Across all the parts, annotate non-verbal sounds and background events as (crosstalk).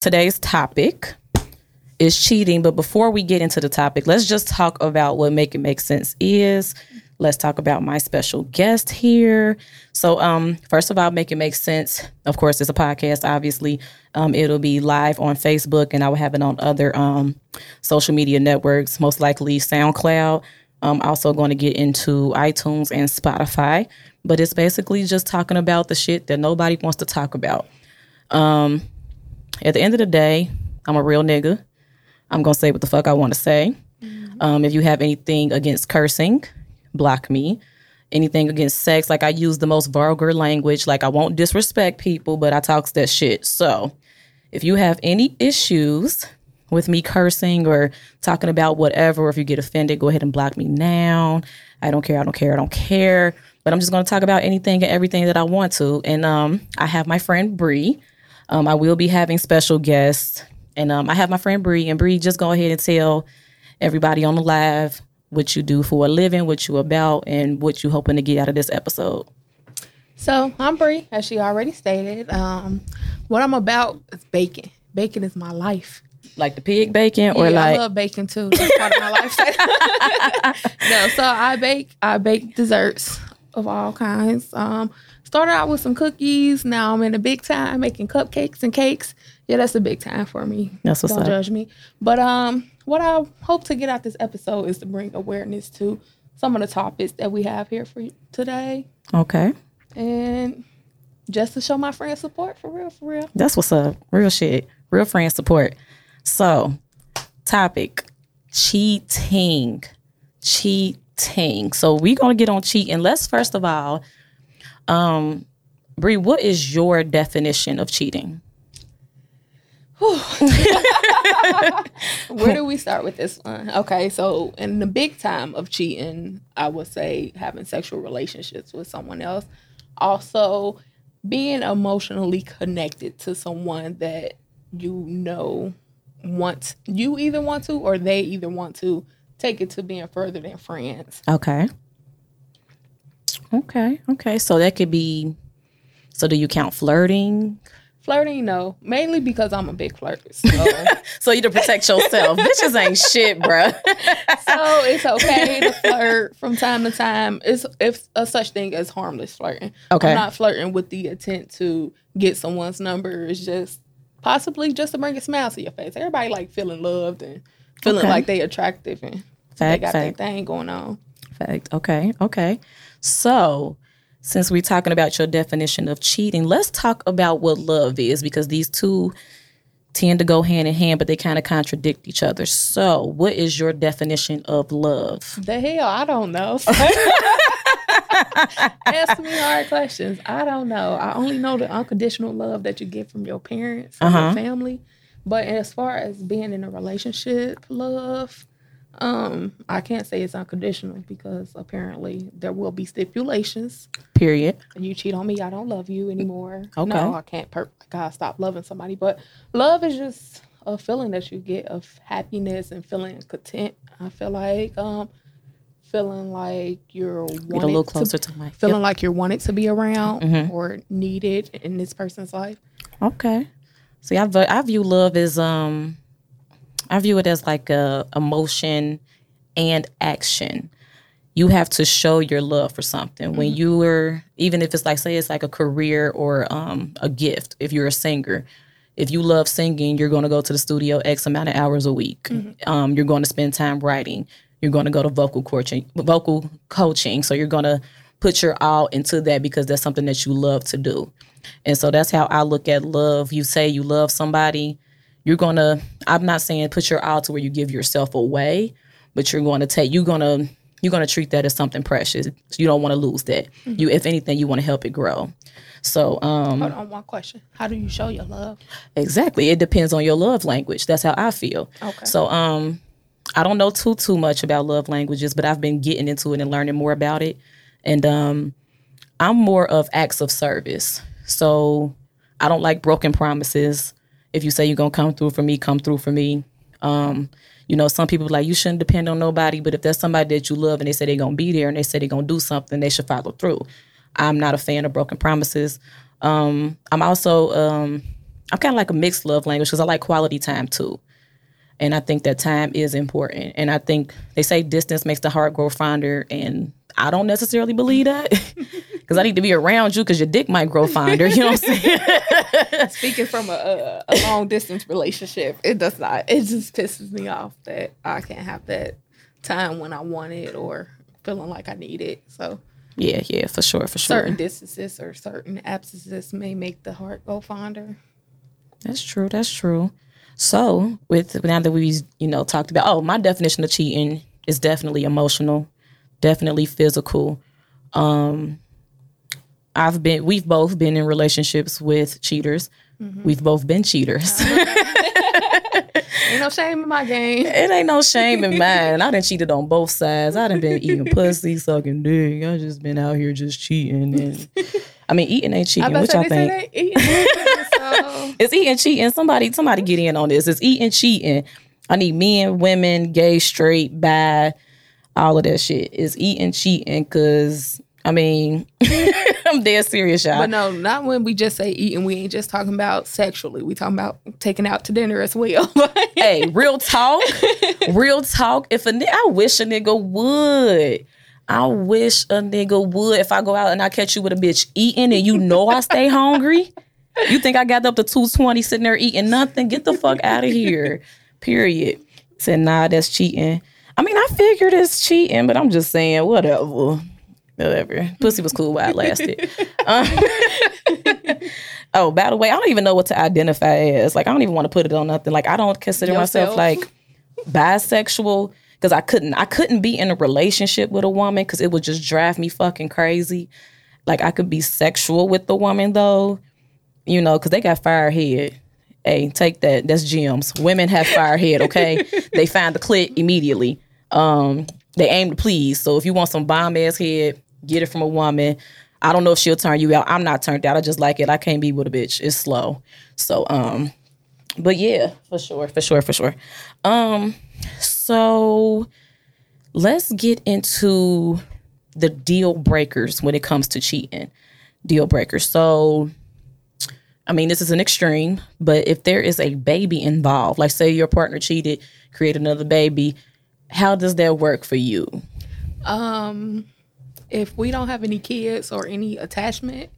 today's topic is cheating. But before we get into the topic, let's just talk about what Make It Make Sense is. Let's talk about my special guest here. So, um, first of all, Make It Make Sense, of course, it's a podcast, obviously. Um, it'll be live on Facebook and I will have it on other um, social media networks, most likely SoundCloud. I'm also going to get into iTunes and Spotify, but it's basically just talking about the shit that nobody wants to talk about. Um, at the end of the day, I'm a real nigga. I'm gonna say what the fuck I want to say. Um, if you have anything against cursing, block me. Anything against sex, like I use the most vulgar language. Like I won't disrespect people, but I talks that shit. So, if you have any issues with me cursing or talking about whatever, or if you get offended, go ahead and block me now. I don't care. I don't care. I don't care. But I'm just going to talk about anything and everything that I want to. And um, I have my friend Bree. Um, I will be having special guests, and um, I have my friend Bree. And Bree, just go ahead and tell everybody on the live what you do for a living, what you about, and what you hoping to get out of this episode. So I'm Bree, as she already stated. Um, what I'm about is baking. Baking is my life. Like the pig bacon, or yeah, like I love baking too. That's part of my lifestyle. (laughs) no, so I bake. I bake desserts of all kinds. Um, started out with some cookies. Now I'm in the big time making cupcakes and cakes. Yeah, that's a big time for me. That's what's Don't up. judge me. But um, what I hope to get out this episode is to bring awareness to some of the topics that we have here for you today, okay, and just to show my friend support for real, for real. that's what's up. Real shit, real friend support. So, topic: cheating, cheating. So we're gonna get on cheating. Let's first of all, um, Bree, what is your definition of cheating? Where do we start with this one? Okay, so in the big time of cheating, I would say having sexual relationships with someone else. Also, being emotionally connected to someone that you know wants you either want to or they either want to take it to being further than friends. Okay. Okay. Okay. So that could be. So do you count flirting? Flirting, no, mainly because I'm a big flirt. So, (laughs) So you to protect yourself. (laughs) Bitches ain't shit, bro. so it's okay to flirt from time to time. It's if a such thing as harmless flirting. Okay. I'm not flirting with the intent to get someone's number. It's just possibly just to bring a smile to your face. Everybody like feeling loved and feeling Okay. like they attractive and they got fact. their thing going on. Fact. Okay. Okay. So, since we're talking about your definition of cheating, let's talk about what love is because these two tend to go hand in hand, but they kind of contradict each other. So, what is your definition of love? The hell, I don't know. (laughs) Ask me hard questions. I don't know. I only know the unconditional love that you get from your parents, from Uh-huh. your family. But as far as being in a relationship, love, um, I can't say it's unconditional because apparently there will be stipulations. Period. You cheat on me, I don't love you anymore. Okay. No, I can't. Per- I gotta stop loving somebody. But love is just a feeling that you get of happiness and feeling content. I feel like um, feeling like you're Get a little closer to, my feeling like you're wanted to be around Mhm. or needed in this person's life. Okay. See, I view love as um, I view it as like a emotion and action. You have to show your love for something when you are, even if it's like say it's like a career or um a gift. If you're a singer, if you love singing, you're going to go to the studio X amount of hours a week. Um, you're going to spend time writing. You're going to go to vocal coaching. Vocal coaching. So you're going to put your all into that because that's something that you love to do. And so that's how I look at love. You say you love somebody, you're gonna. I'm not saying put your all to where you give yourself away, but you're going to take. You're gonna. You're gonna treat that as something precious. You don't want to lose that. You, if anything, you want to help it grow. So, um, Hold on, one question. How do you show your love? Exactly. It depends on your love language. That's how I feel. Okay. So um I don't know too too much about love languages, but I've been getting into it and learning more about it. And um I'm more of acts of service. So I don't like broken promises. If you say you're gonna come through for me, come through for me. Um, you know, some people like you shouldn't depend on nobody, but if there's somebody that you love and they say they're gonna be there and they say they're gonna do something, they should follow through. I'm not a fan of broken promises. Um, I'm also um, I'm kind of like a mixed love language because I like quality time too. And I think that time is important. And I think they say distance makes the heart grow fonder. And I don't necessarily believe that (laughs) because I need to be around you because your dick might grow fonder. You know what I'm saying? (laughs) Speaking from a, a, a long distance relationship, it does not. It just pisses me off that I can't have that time when I want it or feeling like I need it. So yeah, yeah, for sure, for sure. certain distances or certain absences may make the heart go fonder. That's true. That's true. So, with now that we you know talked about, oh, my definition of cheating is definitely emotional, definitely physical. Um, I've been, we've both been in relationships with cheaters. Mm-hmm. We've both been cheaters. (laughs) Ain't no shame in my game. it ain't no shame in mine. I done cheated on both sides. I done been eating (laughs) pussy, sucking dick. I just been out here just cheating. And I mean, eating ain't cheating. they I think they eat. so (laughs) It's eating cheating. Somebody somebody get in on this. It's eating cheating. I need men, women, gay, straight, bi, all of that shit. It's eating cheating because I mean (laughs) I'm dead serious, y'all. But no, not when we just say eating. We ain't just talking about sexually. We talking about taking out to dinner as well. (laughs) hey, real talk, real talk. If a nigga, I wish a nigga would. I wish a nigga would. If I go out and I catch you with a bitch eating and you know I stay hungry, you think I got up to 220 sitting there eating nothing? Get the fuck out of here. Period. Said, nah, that's cheating. I mean, I figured it's cheating, but I'm just saying, whatever. Whatever. Pussy was cool while it lasted. Um, (laughs) oh, by the way, I don't even know what to identify as. Like, I don't even want to put it on nothing. Like, I don't consider myself like bisexual because I couldn't. I couldn't be in a relationship with a woman because it would just drive me fucking crazy. Like, I could be sexual with the woman though, you know, because they got fire head. Hey, take that. That's gems. Women have fire head, okay? (laughs) they find the clit immediately. Um, they aim to please. So if you want some bomb ass head, get it from a woman. I don't know if she'll turn you out. I'm not turned out. I just like it. I can't be with a bitch. It's slow. So um, but yeah, for sure, for sure, for sure. Um, so let's get into the deal breakers when it comes to cheating. Deal breakers. So I mean, this is an extreme, but if there is a baby involved, like say your partner cheated, created another baby, how does that work for you? um, if we don't have any kids or any attachment,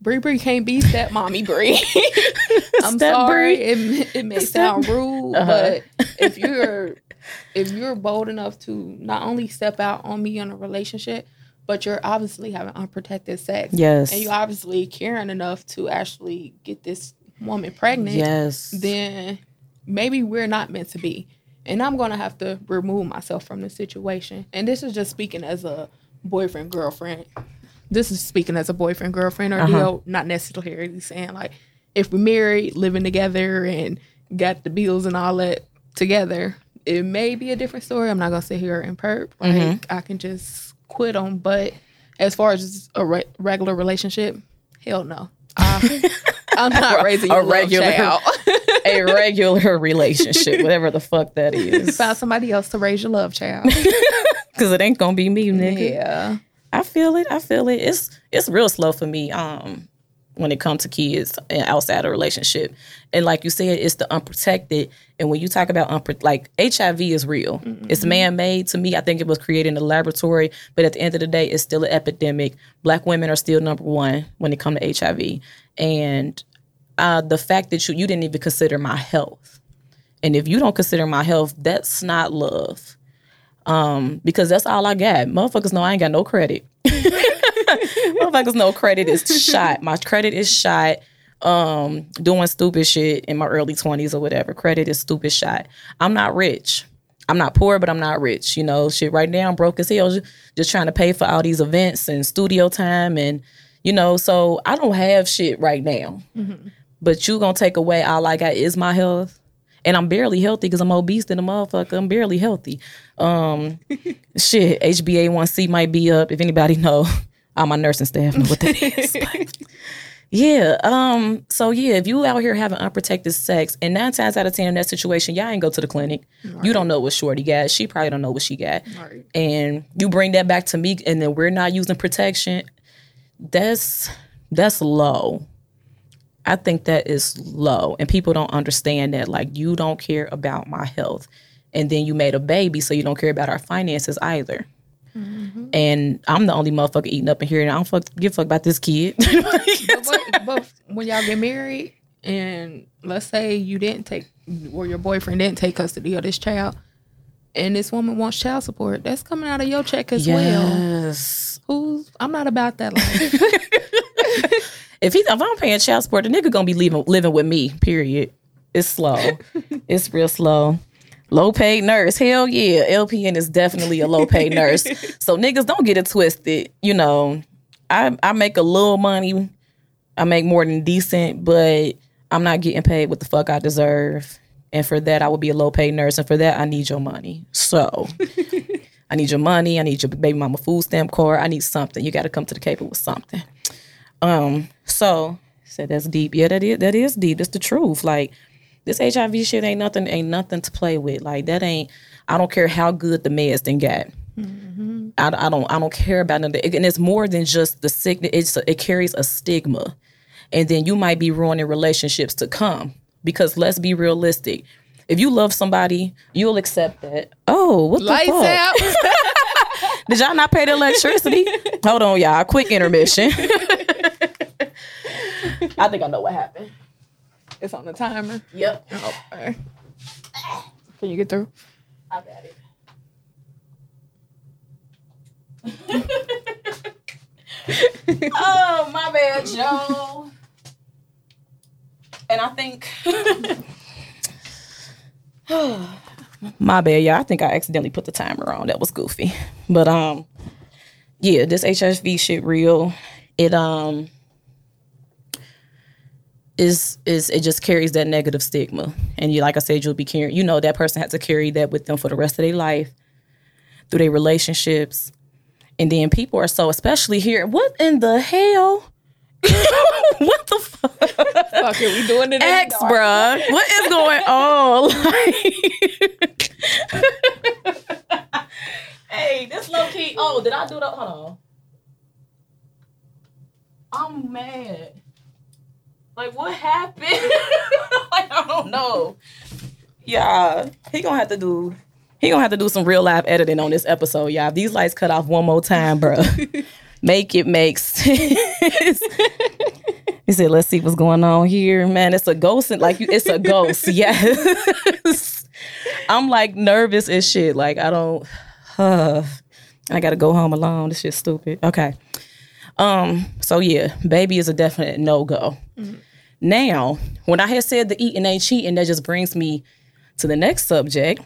Bree Bree can't be step mommy Bree. (laughs) I'm Step sorry, it, it may sound rude, Uh-huh. but if you're if you're bold enough to not only step out on me in a relationship, but you're obviously having unprotected sex, Yes. and you obviously caring enough to actually get this woman pregnant, Yes. then maybe we're not meant to be. And I'm going to have to remove myself from the situation. And this is just speaking as a boyfriend, girlfriend. This is speaking as a boyfriend, girlfriend, or deal, uh-huh. not necessarily saying like if we're married, living together, and got the bills and all that together, it may be a different story. I'm not to sit here and perp. Like, mm-hmm. I can just quit them. But as far as a re- regular relationship, hell no. I, I'm (laughs) not raising a regular- child. a regular relationship, whatever the fuck that (laughs) is. Find somebody else to raise your love child. (laughs) Because it ain't gonna be me, nigga. yeah. I feel it. I feel it. It's it's real slow for me. Um, when it comes to kids and outside a relationship, and like you said, it's the unprotected. And when you talk about unpro- like HIV is real. It's man made. To me, I think it was created in the laboratory, but at the end of the day, it's still an epidemic. Black women are still number one when it comes to HIV, and uh, the fact that you you didn't even consider my health, and if you don't consider my health, that's not love. Um, because that's all I got. Motherfuckers know I ain't got no credit. (laughs) (laughs) Motherfuckers no credit is shot. My credit is shot. Um, doing stupid shit in my early twenties or whatever. Credit is stupid shot. I'm not rich. I'm not poor, but I'm not rich. You know, shit. Right now, I'm broke as hell. Just trying to pay for all these events and studio time, and you know, so I don't have shit right now. But you gonna take away all I got is my health, and I'm barely healthy because I'm obese than a motherfucker. I'm barely healthy. Um, (laughs) shit, HbA1c might be up. If anybody know, all my nursing staff know what that (laughs) is. But, yeah. Um. So yeah, if you out here having unprotected sex, and nine times out of ten in that situation, y'all ain't go to the clinic. You don't know what Shorty got. She probably don't know what she got. Right. And you bring that back to me, and then we're not using protection. That's that's low. I think that is low, and people don't understand that. Like, you don't care about my health, and then you made a baby, so you don't care about our finances either. Mm-hmm. And I'm the only motherfucker eating up in here, and I don't fuck, give a fuck about this kid. (laughs) but, what, but when y'all get married, and let's say you didn't take, or your boyfriend didn't take custody of this child, and this woman wants child support, that's coming out of your check as yes. well. Who's? I'm not about that life. (laughs) (laughs) if he, if I'm paying child support, the nigga gonna be living living with me. Period. It's slow. it's real slow. Low paid nurse. Hell yeah. LPN is definitely a low paid nurse. (laughs) So niggas don't get it twisted. You know, I I make a little money. I make more than decent, but I'm not getting paid what the fuck I deserve. And for that, I would be a low paid nurse. And for that, I need your money. So (laughs) I need your money. I need your baby mama food stamp card. I need something. You got to come to the table with something. Um. So said that's deep. Yeah, that is that is deep. That's the truth. Like this HIV shit ain't nothing ain't nothing to play with. Like that ain't. I don't care how good the meds then got. Mm-hmm. I, I don't I don't care about it. And it's more than just the sickness. It's it carries a stigma, and then you might be ruining relationships to come. Because let's be realistic. If you love somebody, you'll accept that. Oh, what the Lights fuck? out. (laughs) Did y'all not pay the electricity? Hold on, y'all. Quick intermission. (laughs) I think I know what happened. It's on the timer. Yep. Oh, right. Can you get through? I got it. (laughs) oh, my bad, Joe. And I think (sighs) my bad, y'all. I think I accidentally put the timer on. That was goofy. But um yeah, this HIV shit real. It um is is it just carries that negative stigma. And you like I said, you'll be carrying you know that person has to carry that with them for the rest of their life, through their relationships. And then people are so especially here, what in the hell? (laughs) what the fuck? Fuck it, we doing it X, bruh. What is going on? (laughs) Like, hey, this low key. Oh, did I do that? Hold on. I'm mad. Like, what happened? (laughs) like, I don't know. Yeah, he gonna have to do. He gonna have to do some real live editing on this episode, y'all. If these lights cut off one more time, bro. (laughs) make it make sense. he said, "Let's see what's going on here, man. It's a ghost, and like it's a ghost. (laughs) yes. I'm like nervous as shit. Like I don't. Uh, (sighs) I gotta go home alone. This shit's stupid. Okay. Um. So yeah, baby is a definite no go. Mm-hmm. Now, when I had said the eating ain't cheating, that just brings me to the next subject.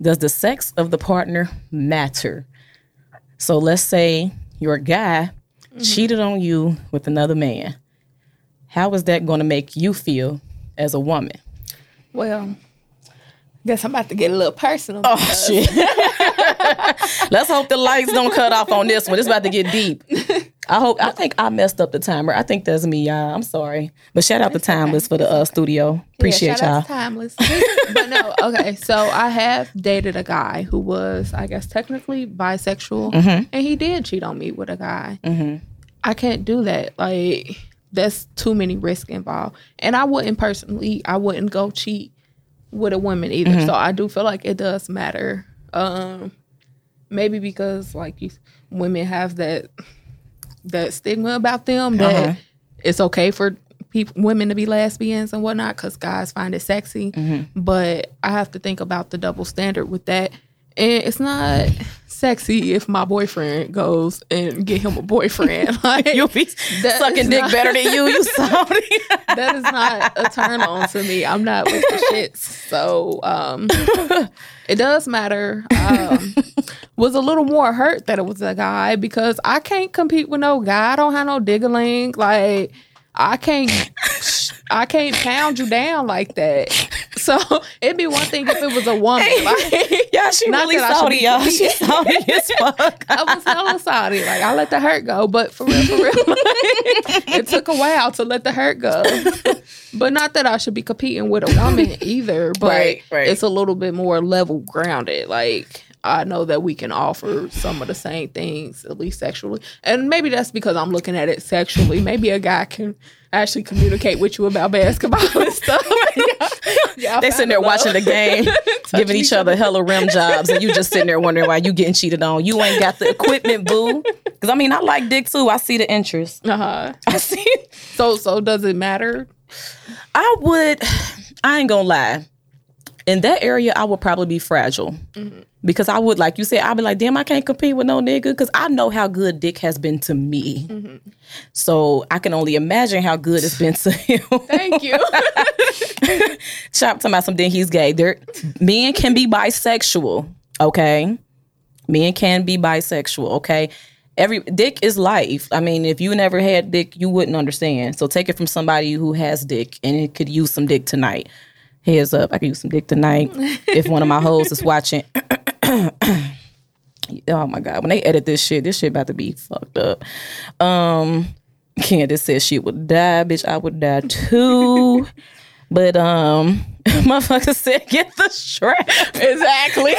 Does the sex of the partner matter? So let's say your guy mm-hmm. cheated on you with another man. How is that going to make you feel as a woman? Well, guess I'm about to get a little personal. Oh shit! (laughs) Let's hope the lights don't cut off on this one. It's about to get deep. (laughs) I hope. I think I messed up the timer. I think that's me, y'all. I'm sorry, but shout out to Timeless for the uh, studio. Appreciate yeah, y'all. Timeless, (laughs) but no, okay. So I have dated a guy who was, I guess, technically bisexual, mm-hmm. and he did cheat on me with a guy. Mm-hmm. I can't do that. Like that's too many risks involved, and I wouldn't personally. I wouldn't go cheat with a woman either. Mm-hmm. So I do feel like it does matter. Um, maybe because like you, women have that that stigma about them that uh-huh. it's okay for people women to be lesbians and whatnot because guys find it sexy. Mm-hmm. But I have to think about the double standard with that. And it's not sexy if my boyfriend goes and get him a boyfriend. (laughs) Like you'll be sucking dick not, better than you. You (laughs) sorry. that is not a turn on to me. I'm not with the shits. So um, it does matter. Um, was a little more hurt that it was a guy because I can't compete with no guy. I don't have no diggling. Like I can't (laughs) I can't pound you down like that. So it'd be one thing if it was a woman. Like, (laughs) yeah, she really salty, y'all. (laughs) She salty as fuck. I was hella salty. Like I let the hurt go, but for real, for real, (laughs) it took a while to let the hurt go. But not that I should be competing with a woman either. But right, right. it's a little bit more level grounded. Like I know that we can offer some of the same things, at least sexually. And maybe that's because I'm looking at it sexually. Maybe a guy can actually communicate with you about basketball and (laughs) stuff. yeah, They sitting there watching the game, (laughs) giving each other hella rim jobs, and you just sitting there wondering why you getting cheated on. You ain't got the equipment, boo. Because I mean, I like dick too. I see the interest. Uh-huh. (laughs) I see. So so does it matter? I would. (sighs) I ain't gonna lie. In that area, I would probably be fragile because I would, like you said, I'd be like, damn, I can't compete with no nigga because I know how good dick has been to me. Mm-hmm. So I can only imagine how good it's been to (laughs) him. Thank you. (laughs) Chop talking about something he's gay. There, men can be bisexual. Okay, men can be bisexual. Okay, every dick is life. I mean, if you never had dick, you wouldn't understand. So take it from somebody who has dick and it could use some dick tonight. Heads up, I could use some dick tonight. if one of my hoes is watching. (coughs) oh my god, when they edit this shit, this shit about to be fucked up. Um, Candace said she would die, bitch. I would die too. (laughs) But um, (laughs) motherfucker said get the strap. exactly. (laughs)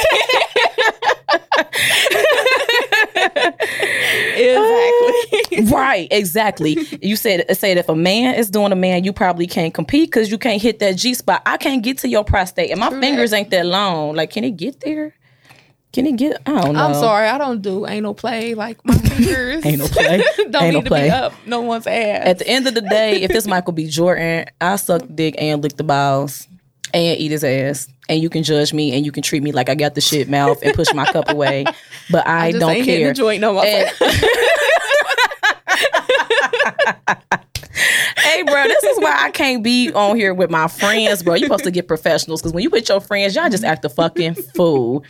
exactly. right, exactly. You said said if a man is doing a man, you probably can't compete because you can't hit that G spot. I can't get to your prostate, and my fingers ain't that long. Like, can it get there? Can it get? I don't know. I'm sorry, I don't do anal play like my (laughs) fingers. Anal play. (laughs) don't Anal need to play. be up no one's ass. At the end of the day, if it's Michael B. Jordan, I suck dick and lick the balls and eat his ass. And you can judge me and you can treat me like I got the shit mouth and push my cup away. (laughs) But I, just don't care. the joint no more. And- hey, bro, this is why I can't be on here with my friends, bro. You're supposed to get professionals because when you with your friends, y'all just act a fucking fool.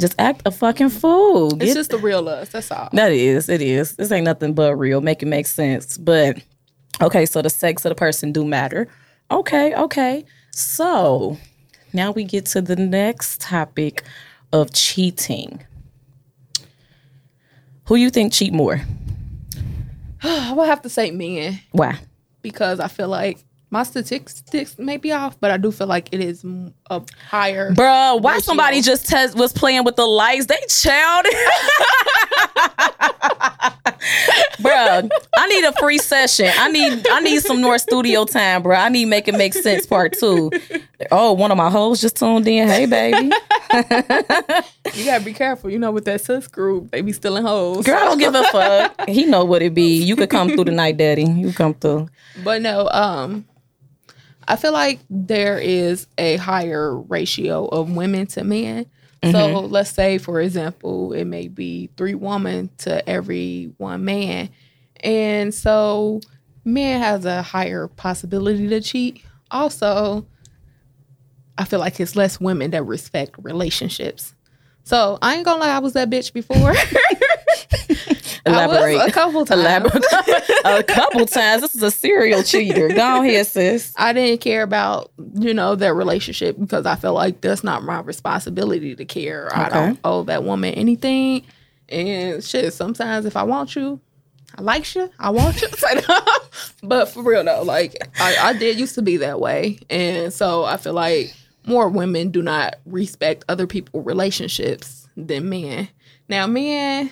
Just act a fucking fool. it's Get just the real us. That's all. that is, it is. This ain't nothing but real. Make it make sense. But okay, so the sex of the person do matter. Okay, okay. So now we get to the next topic of cheating. Who you think cheat more? (sighs) I will have to say men Why? because I feel like my statistics may be off, but I do feel like it is a higher. Bruh, why Ratio. somebody just test was playing with the lights? They chilled. (laughs) bruh, I need a free session. I need I need some more studio time, bruh. I need make it make sense part two. Oh, one of my hoes just tuned in. Hey, baby. (laughs) You gotta be careful, you know, with that sis group, they be stealing hoes. Girl, I don't give a fuck. He know what it be. You could come through tonight, daddy. You come through. But no, um, I feel like there is a higher ratio of women to men. So mm-hmm. let's say, for example, it may be three women to every one man, and so men has a higher possibility to cheat. Also, I feel like it's less women that respect relationships. So I ain't gonna lie, I was that bitch before. (laughs) Elaborate. I was a couple (laughs) times. Elaborate. a couple times. This is a serial cheater. Go ahead, sis. I didn't care about, you know, their relationship because I felt like that's not my responsibility to care. I don't owe that woman anything. And shit, sometimes if I want you, I like you, I want you. (laughs) (laughs) but for real though, like I, I did used to be that way. And so I feel like more women do not respect other people's relationships than men. Now men,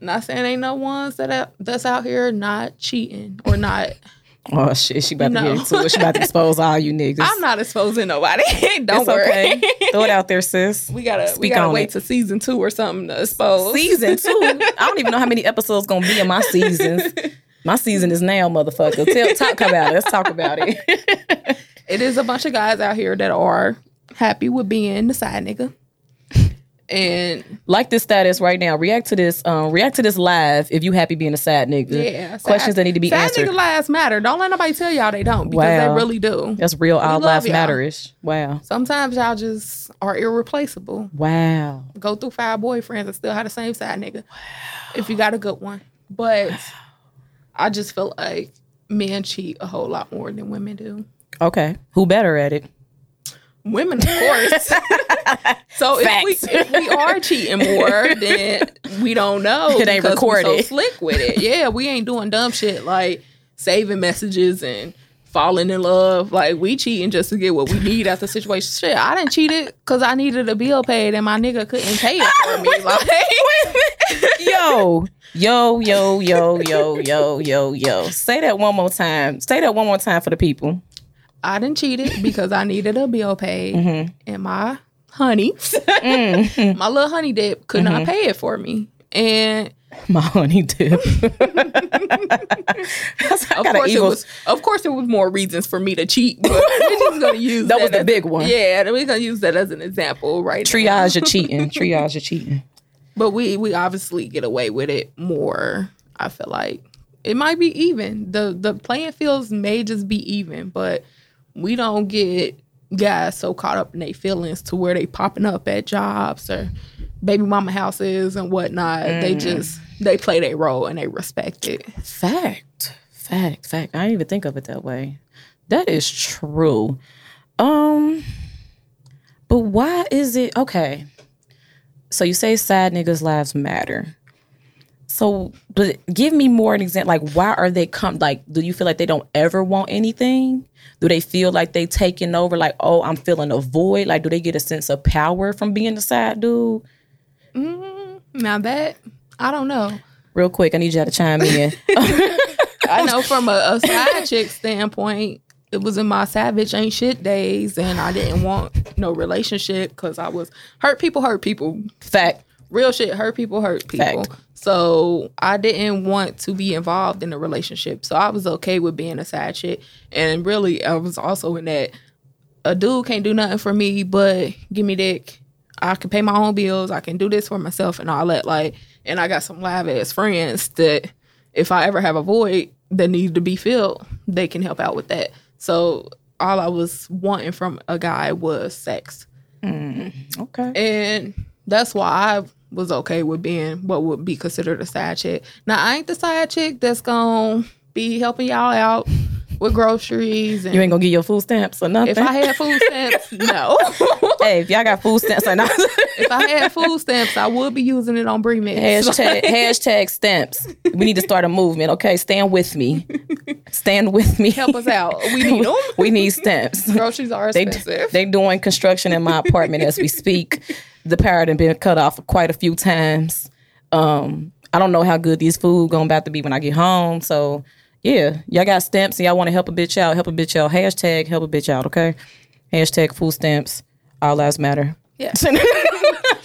not saying ain't no ones that out, that's out here not cheating or not (laughs) Oh shit, she about to get into it. She about to expose all you (laughs) niggas. I'm not exposing nobody. (laughs) Don't it's worry. okay. Throw it out there, sis. we gotta we Speak gotta wait it. to season two or something to expose. Season two. I don't even know how many episodes gonna be in my seasons. My season is now, motherfucker. Tell, talk about it. Let's talk about it. It is a bunch of guys out here that are happy with being the side nigga. And like this status right now. React to this. Um, react to this live if you happy being a sad nigga. yeah, Questions that need to be side answered. nigga lives matter. Don't let nobody tell y'all they don't because Wow. they really do. That's real. All love lives matter-ish. Wow. Sometimes y'all just are irreplaceable. Wow. Go through five boyfriends and still have the same side nigga. Wow. If you got a good one. But I just feel like men cheat a whole lot more than women do. Okay. Who better at it? Women, of course. (laughs) so if we, if we are cheating more, (laughs) then we don't know. It ain't we so recorded. slick with it. Yeah, we ain't doing dumb shit like saving messages and falling in love. Like we cheating just to get what we need out the situation. Shit, I didn't cheat it because I needed a bill paid and my nigga couldn't pay it for me. (laughs) Like, yo, yo, yo, yo, yo, yo, yo, yo. Say that one more time. Say that one more time for the people. I didn't cheat it because I needed a bill paid mm-hmm. and my honey, mm-hmm. (laughs) my little honey dip could not mm-hmm. pay it for me. And My honey dip. (laughs) (laughs) of course, it was. Of course, there was more reasons for me to cheat. But we're just gonna use That that, was the big one. Yeah, we're gonna use that as an example, right? now. Triage your cheating. Triage your cheating. But we we obviously get away with it more. I feel like it might be even. the The playing fields may just be even, but we don't get guys so caught up in their feelings to where they popping up at jobs or baby mama houses and whatnot. They just they play their role and they respect it. Fact. Fact. Fact. I didn't even think of it that way. That is true. Um but why is it okay? So you say sad niggas lives matter. So but give me more an example. Like why are they come like do you feel like they don't ever want anything? Do they feel like they taking over like, oh, I'm feeling a void? Like do they get a sense of power from being the sad dude? Mm, Now that I don't know. Real quick, I need y'all to chime in. (laughs) (laughs) I know from a, a side chick standpoint, it was in my savage ain't shit days, and I didn't want no relationship because I was hurt people, hurt people, Fact. real shit, hurt people, hurt people. Fact. So I didn't want to be involved in a relationship. So I was okay with being a side chick, and really, I was also in that a dude can't do nothing for me, but give me dick. I can pay my own bills. I can do this for myself and all that. Like, and I got some live ass friends that if I ever have a void that needs to be filled, they can help out with that. So all I was wanting from a guy was sex. Mm, okay. And that's why I was okay with being what would be considered a side chick. Now I ain't the side chick that's gonna be helping y'all out with groceries and You ain't gonna get your food stamps or nothing. if I had food stamps, (laughs) no. hey, if y'all got food stamps or not, if I had food stamps, I would be using it on Brie Mix. hashtag (laughs) hashtag stamps. We need to start a movement. Okay, stand with me. Stand with me. Help us out. We need them. (laughs) We need stamps. Groceries are They expensive. they doing construction in my apartment as we speak. The power and been cut off quite a few times. Um, I don't know how good these food going about to be when I get home. So yeah, y'all got stamps and y'all want to help a bitch out. Help a bitch out. Hashtag help a bitch out. Okay. Hashtag food stamps. All lives matter. yeah. (laughs)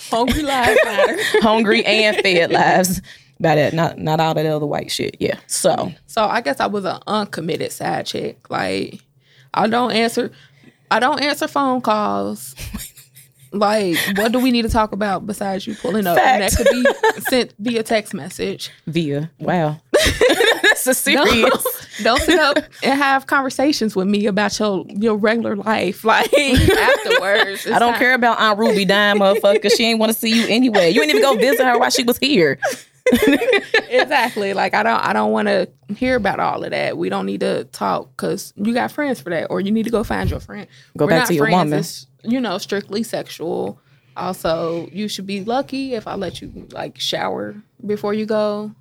Hungry lives matter. hungry and fed lives. By that, not not all that other white shit. Yeah. So So I guess I was an uncommitted side chick. Like I don't answer I don't answer phone calls. Like, what do we need to talk about besides you pulling up? And that could be sent via text message. via wow, (laughs) that's a serious. Don't, don't sit up and have conversations with me about your your regular life. (laughs) Like afterwards. I don't care about Aunt Ruby dying, motherfucker. She ain't want to see you anyway. You ain't even go visit her while she was here. (laughs) exactly. Like I don't I don't want to hear about all of that. We don't need to talk because you got friends for that, or you need to go find your friend. Go We're back not to your friends woman. that's, you know, strictly sexual. Also, you should be lucky if I let you like shower before you go,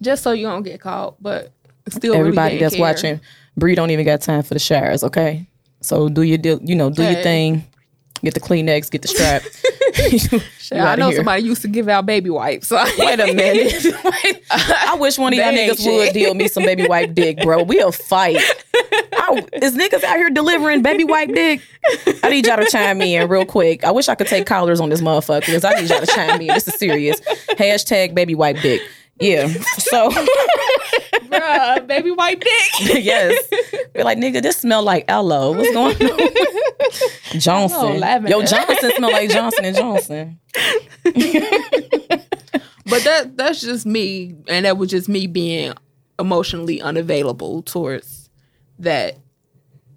just so you don't get caught. But still, Mm. Everybody really that's care. watching, Bree don't even got time for the showers. Okay, so do your deal. You know, do your Hey. thing. Get the Kleenex. Get the strap. (laughs) (laughs) I know here. somebody used to give out baby wipes. So Wait a minute. (laughs) Wait. I wish one of y'all niggas would deal me some baby wipe dick, bro. We'll fight. I, is niggas out here delivering baby wipe dick? I need y'all to chime in real quick. I wish I could take collars on this motherfucker because I need y'all to chime in. This is serious. Hashtag baby wipe dick. Yeah. So (laughs) Bruh, baby white dick. (laughs) yes. Be like, nigga, this smell like aloe. What's going on? (laughs) Johnson. Yo, Johnson smell like Johnson and Johnson. But that that's just me, and that was just me being emotionally unavailable towards that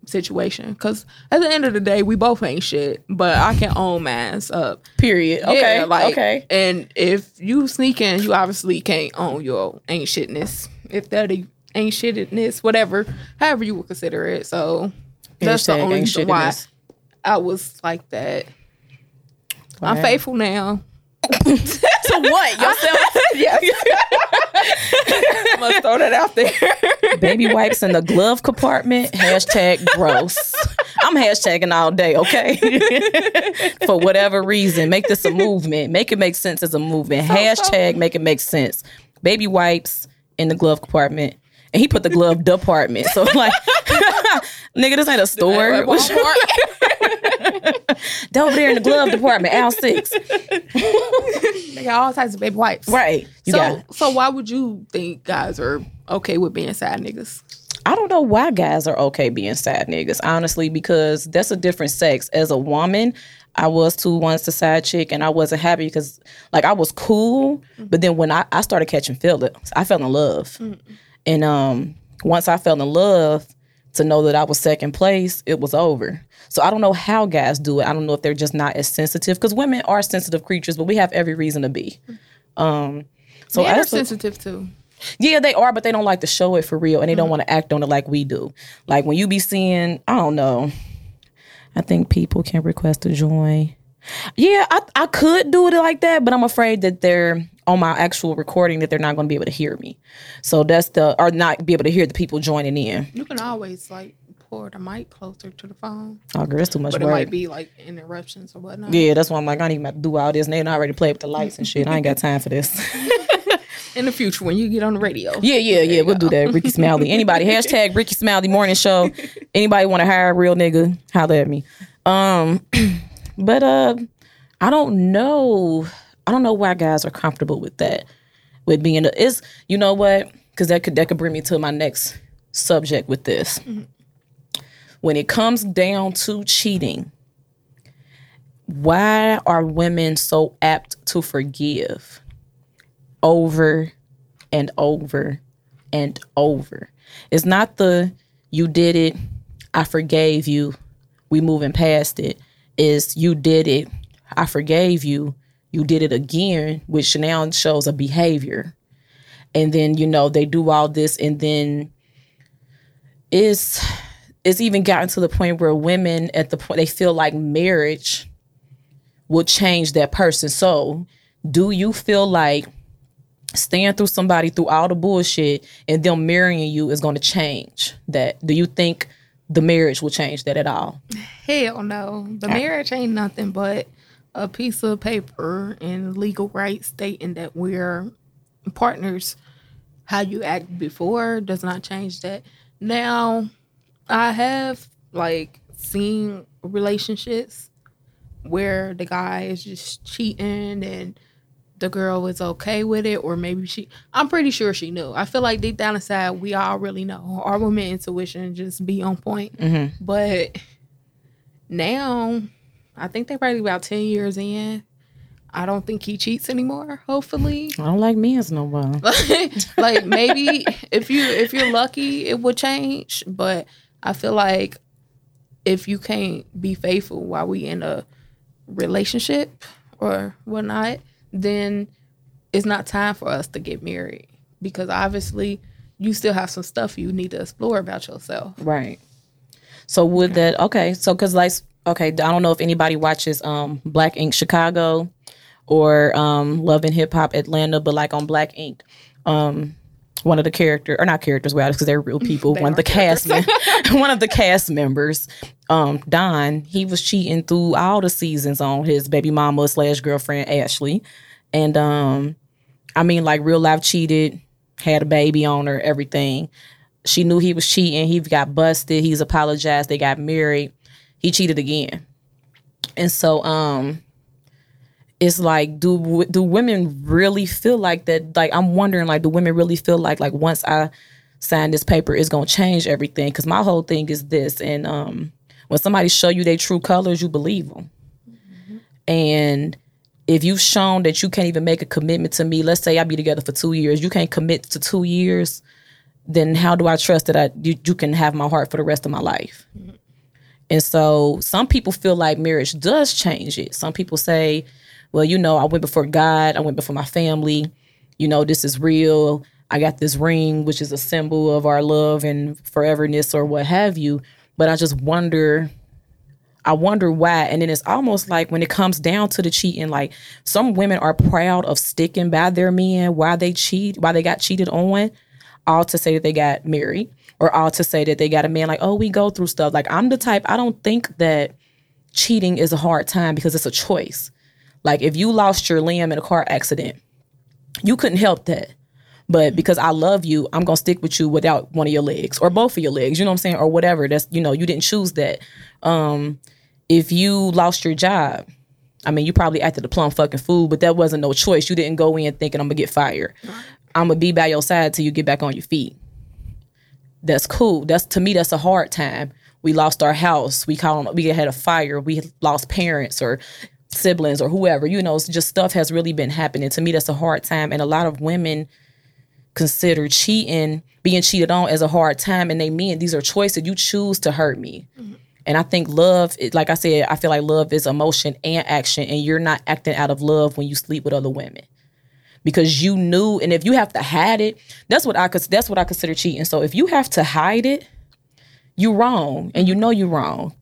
situation. Because at the end of the day, we both ain't shit, but I can own mans up. Period. Okay. Yeah, like, okay. And if you sneaking, you obviously can't own your ain't shitness. If that ain't shitness, whatever, however you would consider it. So that's the only reason why. I was like that. I'm faithful now. (laughs) To what? Yourself? (laughs) (laughs) (laughs) Must throw that out there. (laughs) Baby wipes in the glove compartment. Hashtag gross. I'm hashtagging all day, okay? (laughs) For whatever reason, make this a movement. Make it make sense as a movement. Hashtag make it make sense. Baby wipes in the glove compartment. And he put the glove department. So like, (laughs) nigga, this ain't a store. At Walmart. (laughs) They over there in the glove department, Al six. (laughs) they got all types of baby wipes. Right. You so, so why would you think guys are okay with being sad niggas? I don't know why guys are okay being sad niggas, honestly, because that's a different sex. As a woman, I was too once a side chick and I wasn't happy because like I was cool, but then when I, I started catching feelings, I fell in love. And um once I fell in love, to know that I was second place, it was over. So I don't know how guys do it. I don't know if they're just not as sensitive because women are sensitive creatures, but we have every reason to be. Um so Men are sensitive too. yeah, they are, but they don't like to show it for real, and they don't want to act on it like we do. Like when you be seeing, I don't know. I think people can request to join. Yeah, I I could do it like that, but I'm afraid that they're on my actual recording that they're not going to be able to hear me. So that's the or not be able to hear the people joining in. You can always like pour the mic closer to the phone, Oh, girl, that's too much but it might be like interruptions or whatnot. yeah, that's why I'm like, I don't even have to do all this. And they done already played with the lights and shit. I ain't got time for this. (laughs) In the future, when you get on the radio, Yeah, yeah, yeah. We'll do that. Rickey Smiley. Anybody hashtag Rickey Smiley Morning Show. Anybody want to hire a real nigga? Holler at me. Um, (clears throat) but uh, I don't know. I don't know why guys are comfortable with that. With being a, is you know what? Because that could that could bring me to my next subject with this. When it comes down to cheating, why are women so apt to forgive over and over and over. It's not the you did it, I forgave you, we moving past it. Is you did it, I forgave you, you did it again, which now shows a behavior. And then, you know, they do all this and then it's it's even gotten to the point where women at the point they feel like marriage will change that person. So do you feel like staying through somebody through all the bullshit and them marrying you is going to change that do you think the marriage will change that at all hell no. The ah. marriage ain't nothing but a piece of paper and legal rights stating that we're partners. How you act before does not change that. Now, I have like seen relationships where the guy is just cheating and the girl is okay with it, or maybe she. I'm pretty sure she knew. I feel like deep down inside, we all really know. Our woman intuition just be on point. Mm-hmm. But now, I think they're probably about ten years in. I don't think he cheats anymore. Hopefully, i don't like men's no more (laughs) like maybe if you if you're lucky, it would change. But I feel like if you can't be faithful while we in a relationship or whatnot, then it's not time for us to get married because obviously you still have some stuff you need to explore about yourself. right so would that okay so because like okay i don't know if anybody watches um black ink chicago or um love and hip hop atlanta but like on black ink um one of the character or not characters well because they're real people (laughs) one of the cast (laughs) (laughs) one of the cast members um don he was cheating through all the seasons on his baby mama slash girlfriend ashley. And um i mean like real life cheated had a baby on her everything. She knew he was cheating he got busted he's apologized they got married he cheated again. And so um it's like do do women really feel like that? Like i'm wondering like do women really feel like like once i sign this paper it's gonna change everything? Because my whole thing is this and um when somebody show you their true colors you believe them and if you've shown that you can't even make a commitment to me let's say i be together for two years you can't commit to two years then how do i trust that i you, you can have my heart for the rest of my life and so some people feel like marriage does change it. Some people say, well, you know, I went before God, I went before my family. You know, this is real. I got this ring, which is a symbol of our love and foreverness or what have you. But I just wonder, I wonder why. And then it's almost like when it comes down to the cheating, like some women are proud of sticking by their men why they cheat, why they got cheated on, all to say that they got married, or all to say that they got a man like, oh, we go through stuff. Like I'm the type, I don't think that cheating is a hard time because it's a choice. Like if you lost your limb in a car accident, you couldn't help that. But because I love you, I'm gonna stick with you without one of your legs or both of your legs. You know what I'm saying, or whatever. That's you know you didn't choose that. Um, if you lost your job, I mean you probably acted a plum fucking fool, but that wasn't no choice. You didn't go in thinking I'm gonna get fired. I'm gonna be by your side till you get back on your feet. That's cool. That's to me that's a hard time. We lost our house. We call them, we had a fire. We lost parents or siblings or whoever. You know, just stuff has really been happening. To me, that's a hard time, and a lot of women consider cheating, being cheated on as a hard time, and they mean these are choices you choose to hurt me. Mm-hmm. And I think love, like I said, I feel like love is emotion and action, and you're not acting out of love when you sleep with other women because you knew. And if you have to hide it, that's what I that's what I consider cheating. So if you have to hide it, you wrong, and you know you're wrong.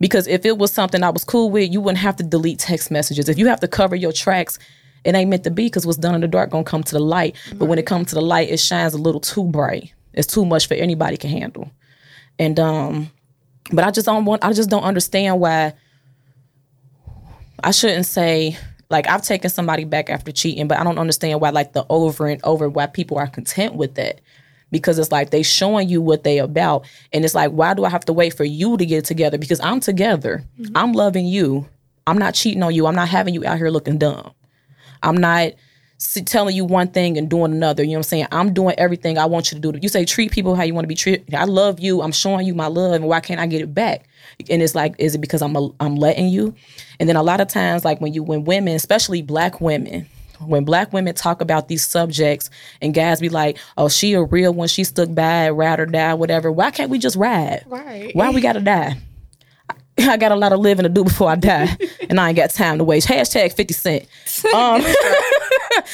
Because if it was something I was cool with, you wouldn't have to delete text messages. If you have to cover your tracks it ain't meant to be because what's done in the dark gonna come to the light. Right. But when it comes to the light, it shines a little too bright. It's too much for anybody can handle. And um, but I just don't want. I just don't understand why. I shouldn't say like I've taken somebody back after cheating, but I don't understand why like the over and over why people are content with that. Because it's like they showing you what they about, and it's like, why do I have to wait for you to get together? Because I'm together, mm-hmm. I'm loving you, I'm not cheating on you, I'm not having you out here looking dumb. I'm not telling you one thing and doing another. You know what I'm saying? I'm doing everything I want you to do. You say treat people how you want to be treated. I love you. I'm showing you my love, and why can't I get it back? And it's like, is it because I'm a, I'm letting you? And then a lot of times, like when you when women, especially black women, when black women talk about these subjects and guys be like, oh, she a real one, she stuck by, ride or die, whatever. Why can't we just ride? Right. Why we gotta die? I got a lot of living to do before I die, and I ain't got time to waste. Hashtag Fifty Cent. (laughs) Um. (laughs)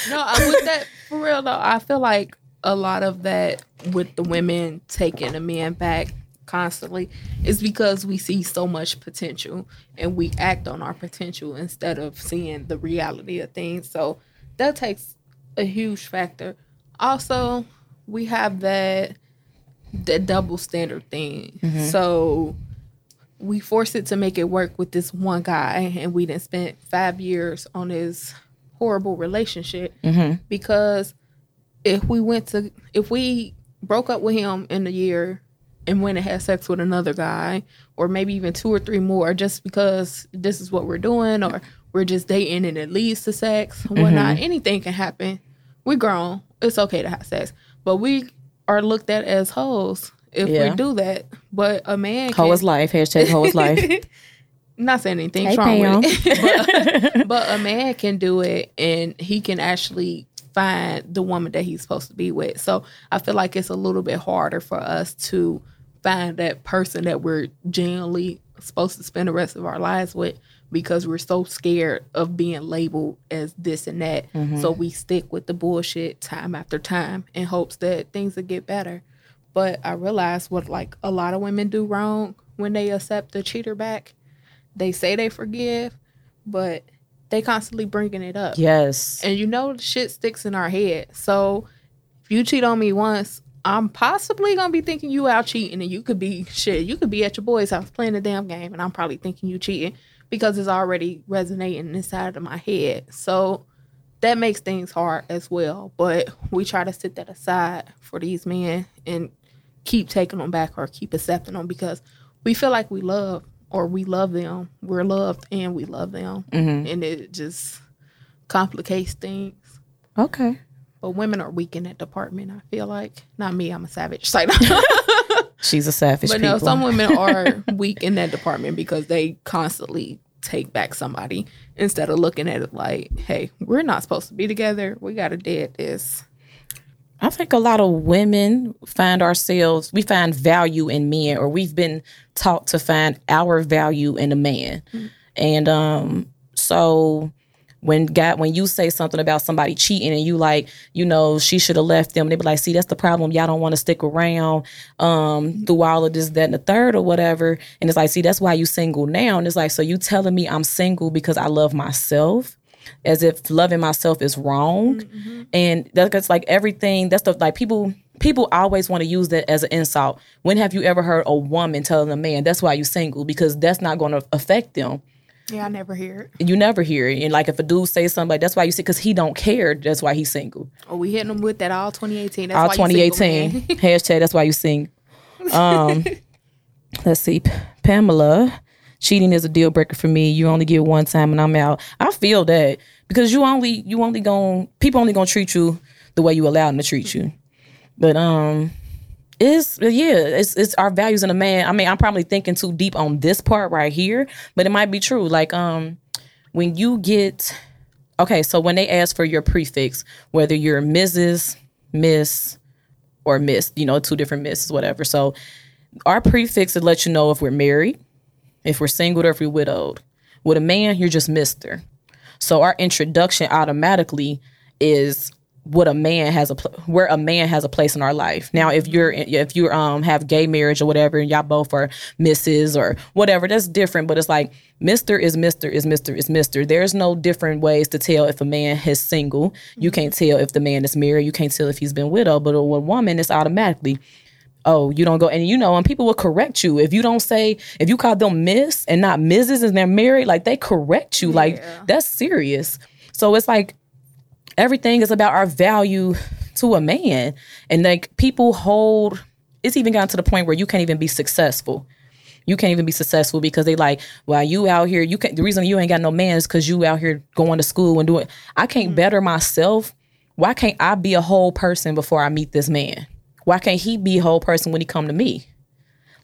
no, I with that for real though. I feel like a lot of that with the women taking a man back constantly is because we see so much potential and we act on our potential instead of seeing the reality of things. So that takes a huge factor. Also, we have that the double standard thing. Mm-hmm. So we force it to make it work with this one guy and we didn't spend five years on his horrible relationship mm-hmm. because if we went to if we broke up with him in a year and went and had sex with another guy or maybe even two or three more just because this is what we're doing or we're just dating and it leads to sex whatnot mm-hmm. anything can happen we're grown it's okay to have sex but we are looked at as hoes if yeah. we do that. But a man Hoe is life. Hashtag hoe is life. (laughs) not saying anything hey, wrong with it. (laughs) but, (laughs) but a man can do it and he can actually find the woman that he's supposed to be with. So I feel like it's a little bit harder for us to find that person that we're genuinely supposed to spend the rest of our lives with because we're so scared of being labeled as this and that. Mm-hmm. So we stick with the bullshit time after time in hopes that things will get better. But I realize what like a lot of women do wrong when they accept the cheater back. They say they forgive, but they constantly bringing it up. Yes. And you know shit sticks in our head. So if you cheat on me once, I'm possibly gonna be thinking you out cheating and you could be shit, you could be at your boy's house playing the damn game and I'm probably thinking you cheating because it's already resonating inside of my head. So that makes things hard as well. But we try to sit that aside for these men and keep taking them back or keep accepting them because we feel like we love or we love them. We're loved and we love them. Mm-hmm. And it just complicates things. Okay. But women are weak in that department, I feel like. Not me, I'm a savage. (laughs) (laughs) She's a savage. But people. no, some women (laughs) are weak in that department because they constantly take back somebody instead of looking at it like, hey, we're not supposed to be together. We got to dead this. I think a lot of women find ourselves, we find value in men, or we've been taught to find our value in a man. Mm-hmm. And um, so when God, when you say something about somebody cheating and you like, you know, she should have left them, they be like, see, that's the problem. Y'all don't want to stick around um through all of this, that, and the third or whatever. And it's like, see, that's why you single now. And it's like, so you telling me I'm single because I love myself as if loving myself is wrong. And that's like everything, that's the like people people always want to use that as an insult. When have you ever heard a woman telling a man that's why you single? Because that's not going to affect them. Yeah, I never hear it. You never hear it. And like if a dude says something like that's why you see because he don't care, that's why he's single. Oh, we hitting them with that all 2018. That's All why you single, 2018. (laughs) Hashtag that's why you sing. Um (laughs) let's see. P- Pamela. Cheating is a deal breaker for me. You only get one time and I'm out. I feel that because you only you only going people only gonna treat you the way you allow them to treat you. But um it's yeah, it's it's our values in a man. I mean, I'm probably thinking too deep on this part right here, but it might be true. Like um when you get okay, so when they ask for your prefix, whether you're Mrs., Miss, or Miss, you know, two different misses, whatever. So our prefix would let you know if we're married, if we're single, or if we're widowed. With a man, you're just Mister. So our introduction automatically is what a man has a pl- where a man has a place in our life. Now, if you're if you um have gay marriage or whatever, and y'all both are Mrs. or whatever, that's different. But it's like Mister is Mister is Mister is Mister. There's no different ways to tell if a man is single. You can't tell if the man is married. You can't tell if he's been widowed. But with a woman, it's automatically oh, you don't go, and you know, and people will correct you if you don't say, if you call them Miss and not Mrs. and they're married, like they correct you, like that's serious. So it's like everything is about our value to a man, and like people hold. It's even gotten to the point where you can't even be successful. You can't even be successful because they like, well, you out here. You can not The reason you ain't got no man is because you out here going to school and doing. I can't mm. better myself. Why can't I be a whole person before I meet this man? Why can't he be a whole person when he come to me?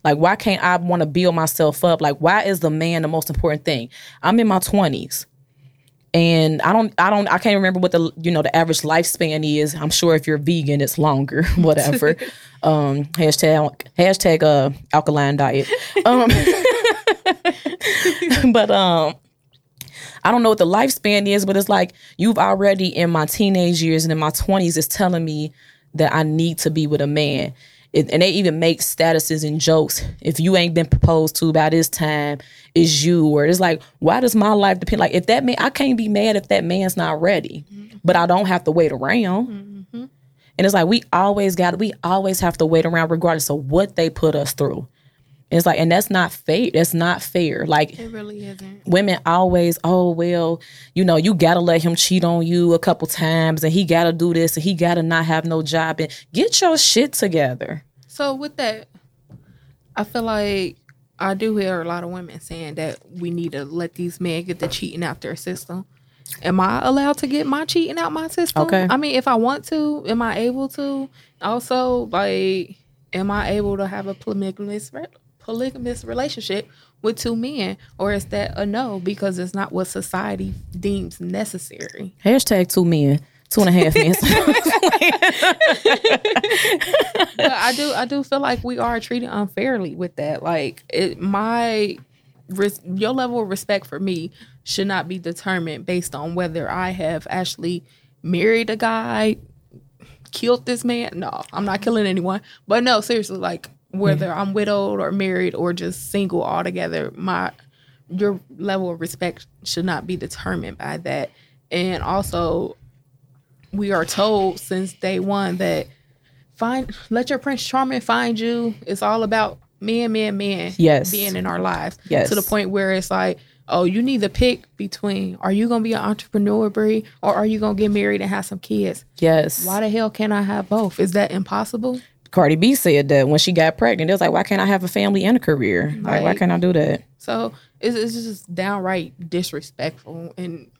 Like, why can't I want to build myself up? Like, why is the man the most important thing? I'm in my twenties, and I don't, I don't, I can't remember what the you know the average lifespan is. I'm sure if you're vegan, it's longer. (laughs) Whatever. (laughs) um, hashtag hashtag uh alkaline diet. Um, (laughs) but um. I don't know what the lifespan is, but it's like you've already in my teenage years and in my 20s is telling me that I need to be with a man. It, and they even make statuses and jokes. If you ain't been proposed to by this time, is you. Or it's like, why does my life depend? Like, if that man, I can't be mad if that man's not ready, but I don't have to wait around. Mm-hmm. And it's like, we always got, we always have to wait around regardless of what they put us through. It's like, and that's not fair. That's not fair. Like, It really isn't. women always, oh well, you know, you gotta let him cheat on you a couple times, and he gotta do this, and he gotta not have no job, and get your shit together. So with that, I feel like I do hear a lot of women saying that we need to let these men get the cheating out their system. Am I allowed to get my cheating out my system? Okay. I mean, if I want to, am I able to? Also, like, am I able to have a polygamous polygamous relationship with two men, or is that a no because it's not what society deems necessary? Hashtag two men, two and a half men. (laughs) I do I do feel like we are treated unfairly with that. Like it, my your level of respect for me should not be determined based on whether I have actually married a guy, killed this man. No, I'm not killing anyone. But no, seriously, like whether I'm widowed or married or just single altogether, my your level of respect should not be determined by that. And also, we are told since day one that find let your prince charming find you. It's all about men, men, men. Yes. being in our lives. Yes. to the point where it's like, oh, you need to pick between: are you gonna be an entrepreneur, Bree, or are you gonna get married and have some kids? yes. Why the hell can't I have both? Is that impossible? Cardi B said that when she got pregnant, it was like, why can't I have a family and a career? Like, why can't I do that? So it's, it's just downright disrespectful and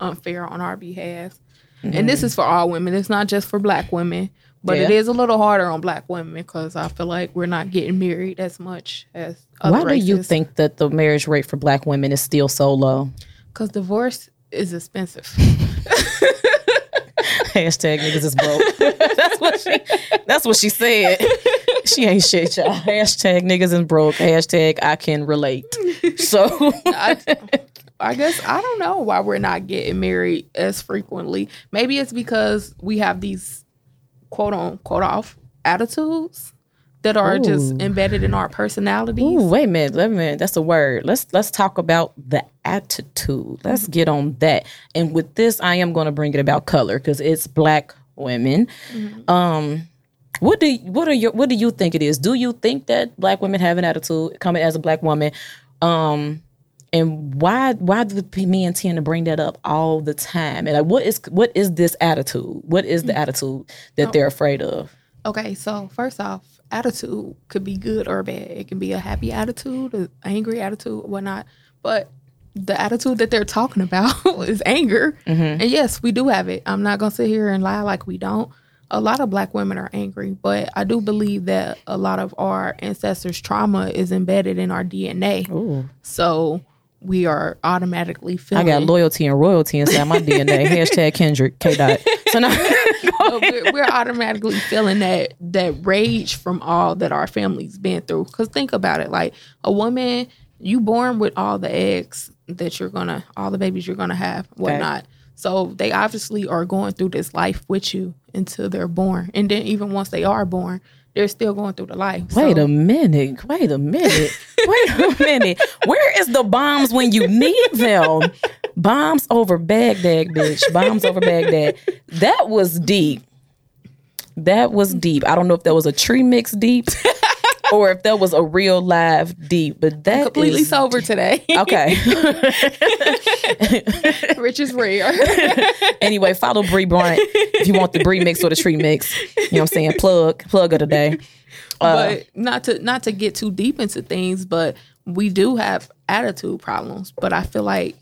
unfair on our behalf. And this mm-hmm. is for all women. It's not just for black women, but it Yeah. is a little harder on black women because I feel like we're not getting married as much as other Why do you think that the marriage rate for black women is still so low? Because divorce is expensive. (laughs) (laughs) Hashtag niggas is broke. (laughs) that's what she. That's what she said. She ain't shit, y'all. Hashtag niggas is broke. Hashtag I can relate. So I, guess I don't know why we're not getting married as frequently. Maybe it's because we have these quote on quote off attitudes that are Ooh. just embedded in our personalities. Ooh, wait a minute, wait a minute. That's a word. Let's let's talk about the attitude. Let's mm-hmm. get on that. And with this, I am going to bring it about color because it's black women. Mm-hmm. Um, what do what are your what do you think it is? Do you think that black women have an attitude coming as a black woman? Um, and why why do men tend to bring that up all the time? And like, what is what is this attitude? What is the mm-hmm. attitude that oh. they're afraid of? Okay, so first off, attitude could be good or bad. It can be a happy attitude, an angry attitude, whatnot. But the attitude that they're talking about (laughs) is anger. Mm-hmm. And yes, we do have it. I'm not gonna sit here and lie like we don't. A lot of black women are angry, but I do believe that a lot of our ancestors' trauma is embedded in our DNA. Ooh. So we are automatically feeling. I got loyalty and royalty inside my DNA. (laughs) Hashtag Kendrick K dot. So now (laughs) (laughs) we're, we're, automatically feeling that that rage from all that our family's been through. Because think about it, like a woman, you born with all the eggs that you're gonna, all the babies you're gonna have, whatnot. Okay. So they obviously are going through this life with you until they're born, and then even once they are born, they're still going through the life. Wait so. a minute. Wait a minute. Wait a (laughs) minute. Where is the bombs when you need them? Bombs over Baghdad, bitch. Bombs over Baghdad. That was deep. That was deep. I don't know if that was a tree mix deep. (laughs) or if that was a real live deep. But that I'm completely is, sober today. Okay. (laughs) Rich is rare. (laughs) anyway, follow Bree Bryant if you want the Bree mix or the tree mix. You know what I'm saying? Plug, plug of the day. Uh, but not to not to get too deep into things, but we do have attitude problems. But I feel like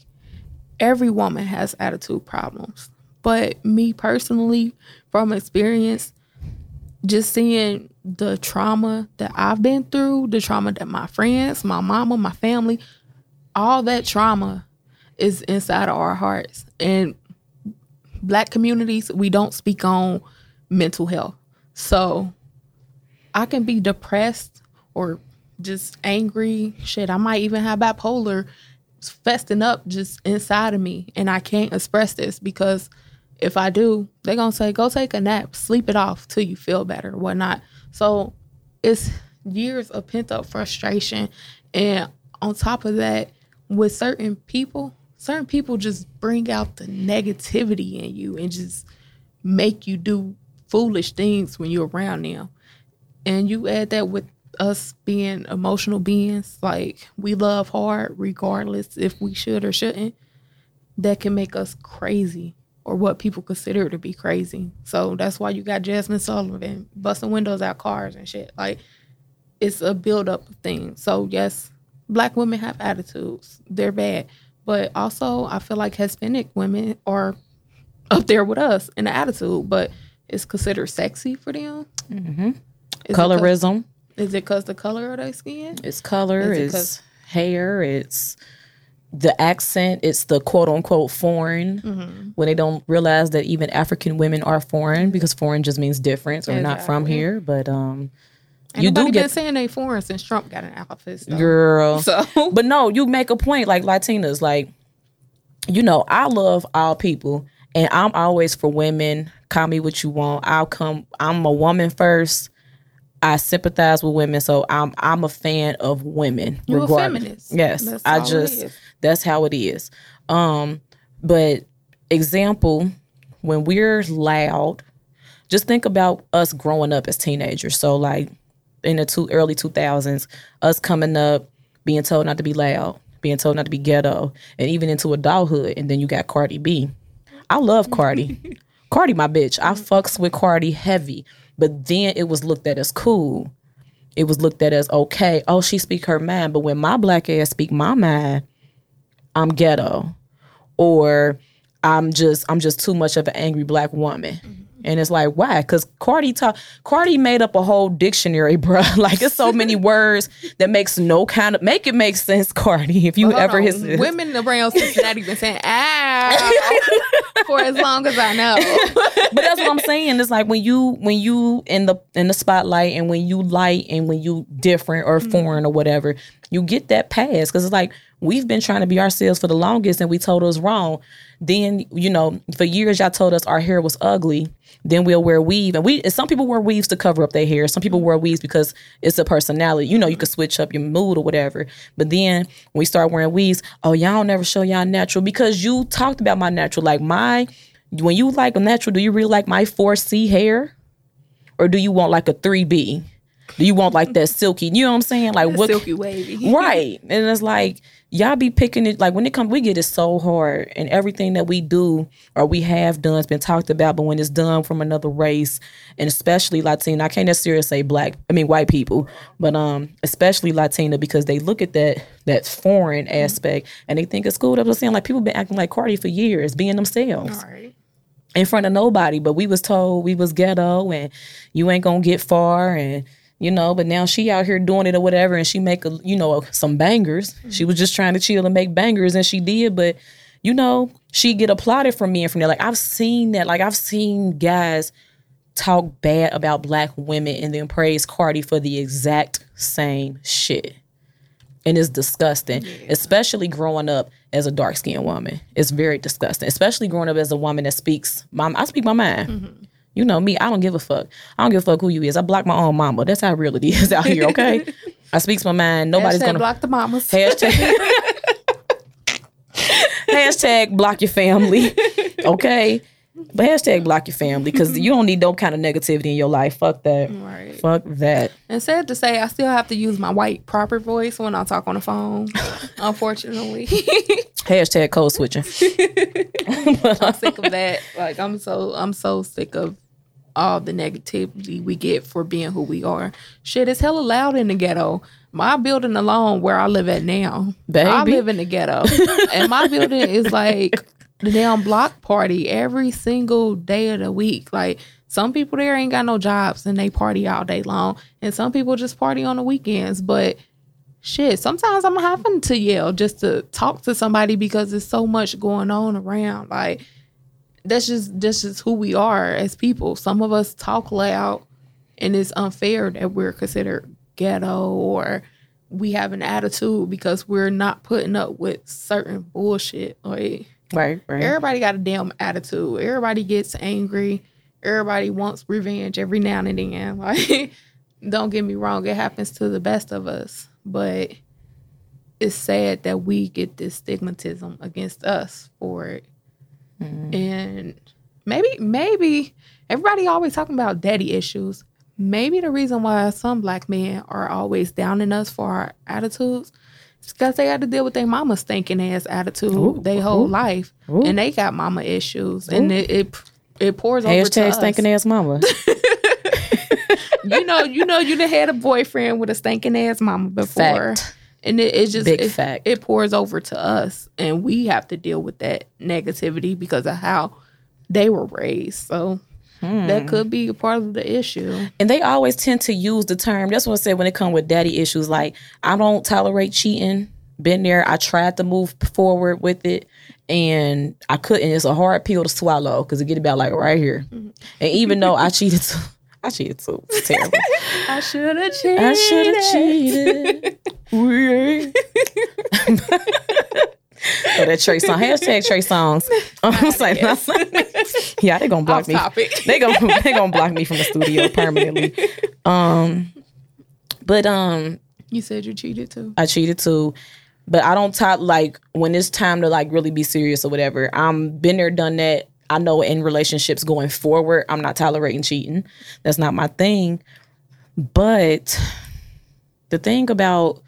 every woman has attitude problems. But me personally, from experience, just seeing the trauma that I've been through, the trauma that my friends, my mama, my family, all that trauma is inside of our hearts. And black communities, we don't speak on mental health. So I can be depressed or just angry. Shit, I might even have bipolar festing up just inside of me. And I can't express this because if I do, they're gonna say, go take a nap, sleep it off till you feel better, whatnot. So it's years of pent up frustration. And on top of that, with certain people, certain people just bring out the negativity in you and just make you do foolish things when you're around them. And you add that with us being emotional beings, like we love hard regardless if we should or shouldn't, that can make us crazy or what people consider to be crazy. So that's why you got Jazmine Sullivan busting windows out cars and shit. Like it's a buildup of things. So yes, black women have attitudes. They're bad. But also I feel like Hispanic women are up there with us in the attitude, but it's considered sexy for them. Mm-hmm. Colorism. Is it because the color of their skin? It's color, it it's hair, it's the accent, it's the quote unquote foreign mm-hmm. when they don't realize that even African women are foreign because foreign just means different or exactly. not from here. But um, you do get been saying they foreign since Trump got in office, though. girl. (laughs) So, but no, you make a point like Latinas, like you know, I love all people, and I'm always for women. Call me what you want. I'll come. I'm a woman first. I sympathize with women, so I'm I'm a fan of women. You're regardless. a feminist. Yes, that's I just that's how it is. Um, but example, when we're loud, just think about us growing up as teenagers. So like in the two early two thousands, us coming up, being told not to be loud, being told not to be ghetto, and even into adulthood, and then you got Cardi B. I love Cardi. (laughs) Cardi, my bitch. I fucks with Cardi heavy. But then it was looked at as cool. It was looked at as okay. Oh, she speak her mind. But when my black ass speak my mind, I'm ghetto, or I'm just I'm just too much of an angry black woman. Mm-hmm. And it's like, why? Because Cardi talk Cardi made up a whole dictionary, (laughs) bro. like it's so many (laughs) words that makes no kind of make it make sense, Cardi. If you ever hit women around Cincinnati been saying (laughs) ah for as long as I know. but that's what I'm saying. It's like when you when you in the in the spotlight and when you light and when you different or mm-hmm. foreign or whatever, you get that pass because it's like we've been trying to be ourselves for the longest and we told us wrong. Then, you know, for years y'all told us our hair was ugly. Then we'll wear weave. And we some people wear weaves to cover up their hair. Some people wear weaves because it's a personality. You know, you can switch up your mood or whatever. But then when we start wearing weaves, oh y'all never show y'all natural because you talked about my natural. Like my when you like a natural, do you really like my 4C hair? Or do you want like a 3B? Do you want like that silky? You know what I'm saying? Like what silky wavy. (laughs) right. And it's like y'all be picking it like when it comes we get it so hard and everything that we do or we have done has been talked about but when it's done from another race and especially latina i can't necessarily say black i mean white people but um especially latina because they look at that that foreign aspect and they think it's cool i'm saying like people been acting like cardi for years being themselves in front of nobody but we was told we was ghetto and you ain't gonna get far and you know but now she out here doing it or whatever and she make a you know some bangers. She was just trying to chill and make bangers and she did but you know she get applauded from me and from there. Like i've seen that like i've seen guys talk bad about black women and then praise cardi for the exact same shit. And it's disgusting especially growing up as a dark-skinned woman. It's very disgusting especially growing up as a woman that speaks my, i speak my mind mm-hmm. You know me i don't give a fuck. I don't give a fuck who you is. I block my own mama. That's how real it is out here okay? (laughs) I speaks my mind. Nobody's Hashtag gonna block the mamas. hashtag (laughs) hashtag block your family (laughs) okay? But hashtag block your family because you don't need no kind of negativity in your life. Fuck that. Right. fuck that. And sad to say, I still have to use my white proper voice when I talk on the phone. unfortunately, hashtag code switching. I'm sick of that. Like I'm so I'm so sick of all the negativity we get for being who we are. Shit, it's hella loud in the ghetto. My building alone, where I live at now, I live in the ghetto, (laughs) and my building is like the damn block party every single day of the week. Like some people there ain't got no jobs and they party all day long, and some people just party on the weekends. But shit, sometimes I'm having to yell just to talk to somebody because there's so much going on around. Like that's just that's just who we are as people. Some of us talk loud, and it's unfair that we're considered ghetto or we have an attitude because we're not putting up with certain bullshit. Like right right everybody got a damn attitude. Everybody gets angry. Everybody wants revenge every now and then. (laughs) Like don't get me wrong, it happens to the best of us, but it's sad that we get this stigmatism against us for it. Mm-hmm. And maybe maybe everybody always talking about daddy issues. Maybe the reason why some black men are always downing us for our attitudes is because they had to deal with their mama's stinking ass attitude Ooh, their whole ooh, life, ooh. and they got mama issues, and it, it it pours over to hashtag us. stinking ass mama (laughs) (laughs) you know, you know, you done had a boyfriend with a stinking ass mama before. Fact. And it, just Big it, fact. it pours over to us and we have to deal with that negativity because of how they were raised. So Hmm. that could be a part of the issue. and they always tend to use the term that's what i said when it come with daddy issues like i don't tolerate cheating been there i tried to move forward with it and i couldn't it's a hard pill to swallow because it get about like right here and even though i cheated (laughs) i cheated too it's terrible I should have (laughs) cheated. i should have cheated (laughs) Oh, that Trey song. Hashtag Trey Songz. (laughs) I'm saying, yeah, they're gonna block Off me. topic. They gonna they gonna block me from the studio permanently. Um, but um, You said you cheated too. I cheated too. But I don't talk like when it's time to like really be serious or whatever. I'm been there, done that. I know in relationships going forward, I'm not tolerating cheating. That's not my thing. But the thing about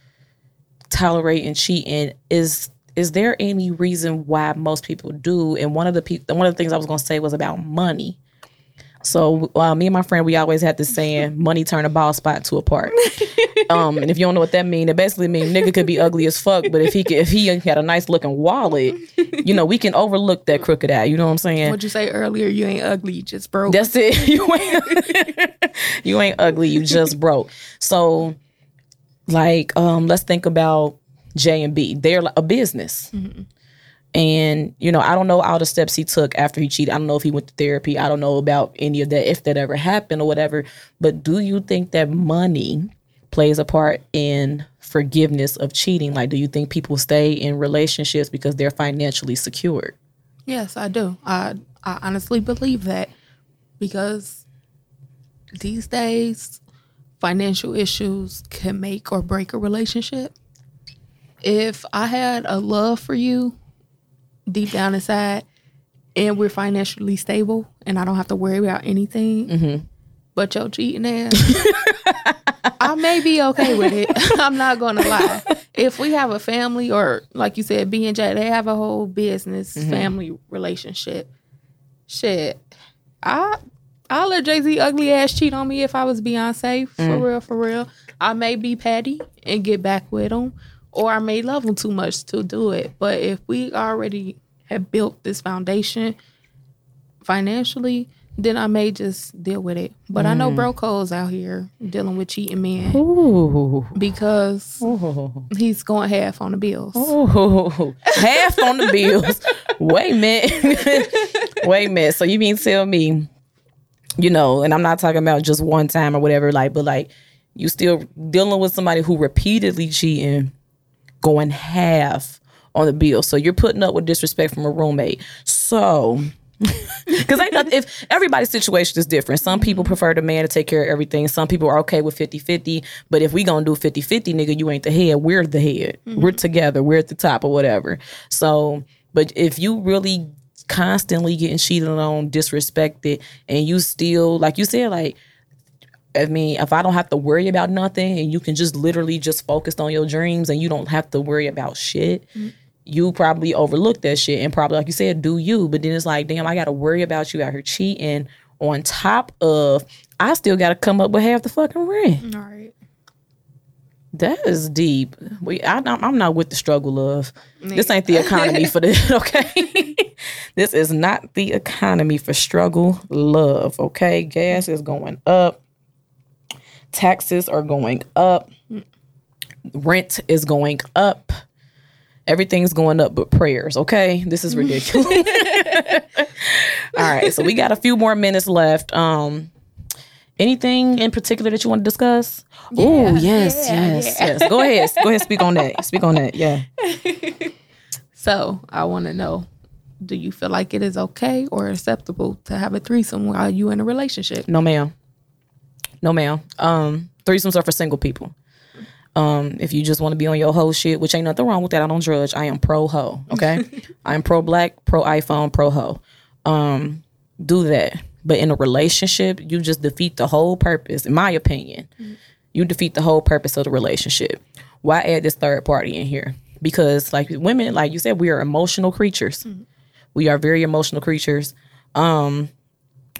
tolerating cheating is is there any reason why most people do? And one of the people, one of the things I was gonna say was about money. So uh, me and my friend, we always had this saying, "Money turn a ball spot to a park." (laughs) um, and if you don't know what that means, it basically means nigga could be ugly as fuck, but if he could, if he had a nice looking wallet, you know, we can overlook that crooked eye. You know what I'm saying? What'd you say earlier? You ain't ugly, you just broke. That's it. (laughs) You ain't (laughs) you ain't ugly. You just broke. So, like, um, let's think about J and B. They're like a business, and you know, I don't know all the steps he took after he cheated. I don't know if he went to therapy. I don't know about any of that if that ever happened or whatever. But do you think that money plays a part in forgiveness of cheating? Like, do you think people stay in relationships because they're financially secured? Yes, I do. I I honestly believe that because these days financial issues can make or break a relationship. If I had a love for you deep down inside and we're financially stable and I don't have to worry about anything mm-hmm. But your cheating ass, I may be okay with it. (laughs) I'm not gonna lie. If we have a family or like you said, B and J, they have a whole business mm-hmm. family relationship. Shit. I I'll let Jay Z ugly ass cheat on me if I was Beyonce. For mm. real, for real. I may be petty and get back with him. Or I may love him too much to do it. But if we already have built this foundation financially, then I may just deal with it. But I know mm. bro codes out here dealing with cheating men Ooh. because Ooh. he's going half on the bills. Ooh. Half on the bills. Wait a minute. (laughs) Wait a minute. So you mean tell me, you know, and I'm not talking about just one time or whatever, like, but like you still dealing with somebody who repeatedly cheating, going half on the bill. So you're putting up with disrespect from a roommate. So (laughs) because ain't nothing, if everybody's situation is different. Some people mm-hmm. prefer the man to take care of everything. Some people are okay with 50-50. But if we gonna do 50-50, nigga, you ain't the head. We're the head. We're mm-hmm. together. We're at the top or whatever. So, but if you really constantly getting cheated on, disrespected, and you still, like you said, like I mean, if I don't have to worry about nothing and you can just literally just focus on your dreams and you don't have to worry about shit, mm-hmm. You probably overlook that shit and probably, like you said, do you. But then it's like, damn, I got to worry about you out here cheating on top of, I still got to come up with half the fucking rent. All right. That is deep. We, I, I'm I'm not with the struggle of. This ain't the economy for this, (laughs) okay? (laughs) this is not the economy for struggle love, okay? Gas is going up. Taxes are going up. Mm. Rent is going up. Everything's going up but prayers, okay? This is ridiculous. (laughs) All right, so we got a few more minutes left. Um anything in particular that you want to discuss? oh, yes, yeah, yes, yes. Go ahead. Go ahead, speak on that. Speak on that. Yeah. (laughs) So I want to know do you feel like it is okay or acceptable to have a threesome while you in a relationship? No ma'am. No ma'am. Um threesomes are for single people. Um, if you just want to be on your whole shit, which ain't nothing wrong with that. I don't judge. I am pro ho. Okay. (laughs) I am pro black, pro iPhone, pro ho. Um, do that. But in a relationship, you just defeat the whole purpose, in my opinion. You defeat the whole purpose of the relationship. Why add this third party in here? Because like women, like you said, we are emotional creatures. We are very emotional creatures. Um,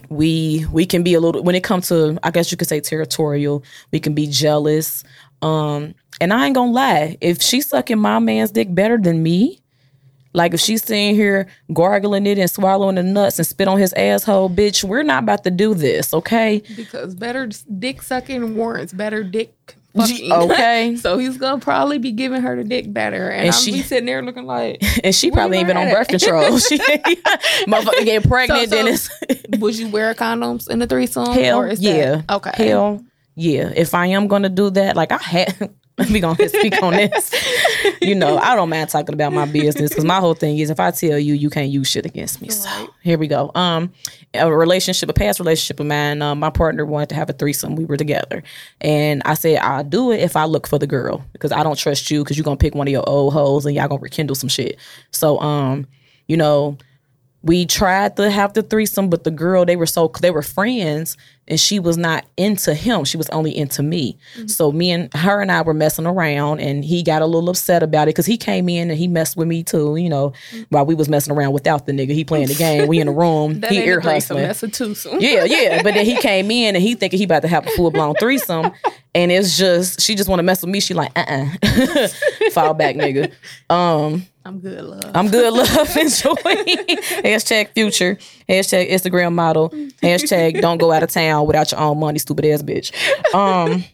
we we can be a little when it comes to I guess you could say territorial. We can be jealous. Um, and I ain't gonna lie, if she's sucking my man's dick better than me, like if she's sitting here gargling it and swallowing the nuts and spit on his asshole, bitch, we're not about to do this, okay? Because better dick sucking warrants better dick fucking. Okay. (laughs) so he's gonna probably be giving her the dick better, and, And I'm she- be sitting there looking like, (laughs) And she probably even on birth control. (laughs) She motherfucker get pregnant, So- so- it's would you wear condoms in the threesome? Hell or is yeah. That, okay. Hell yeah. If I am gonna do that, like I had (laughs) let me go and speak on this. You know, I don't mind talking about my business because my whole thing is if I tell you, you can't use shit against me. So here we go. Um, a relationship, a past relationship of mine, um, my partner wanted to have a threesome. We were together, and I said I'll do it if I look for the girl because I don't trust you because you're gonna pick one of your old hoes and y'all gonna rekindle some shit. So, um, you know, we tried to have the threesome, but the girl they were so they were friends, and she was not into him. She was only into me. So me and her and I were messing around, and he got a little upset about it because he came in and he messed with me too. You know, while we was messing around without the nigga, he playing the game. We in the room, (laughs) That he ain't ear a threesome. hustling. That's a twosome. Yeah, yeah. (laughs) But then he came in and he thinking he about to have a full blown threesome. And it's just she just want to mess with me. She like, uh uh (laughs) Fall back, nigga. Um, I'm good, love. I'm good, love, enjoy. Hashtag future. Hashtag Instagram model. Hashtag don't go out of town without your own money, stupid ass bitch. Um,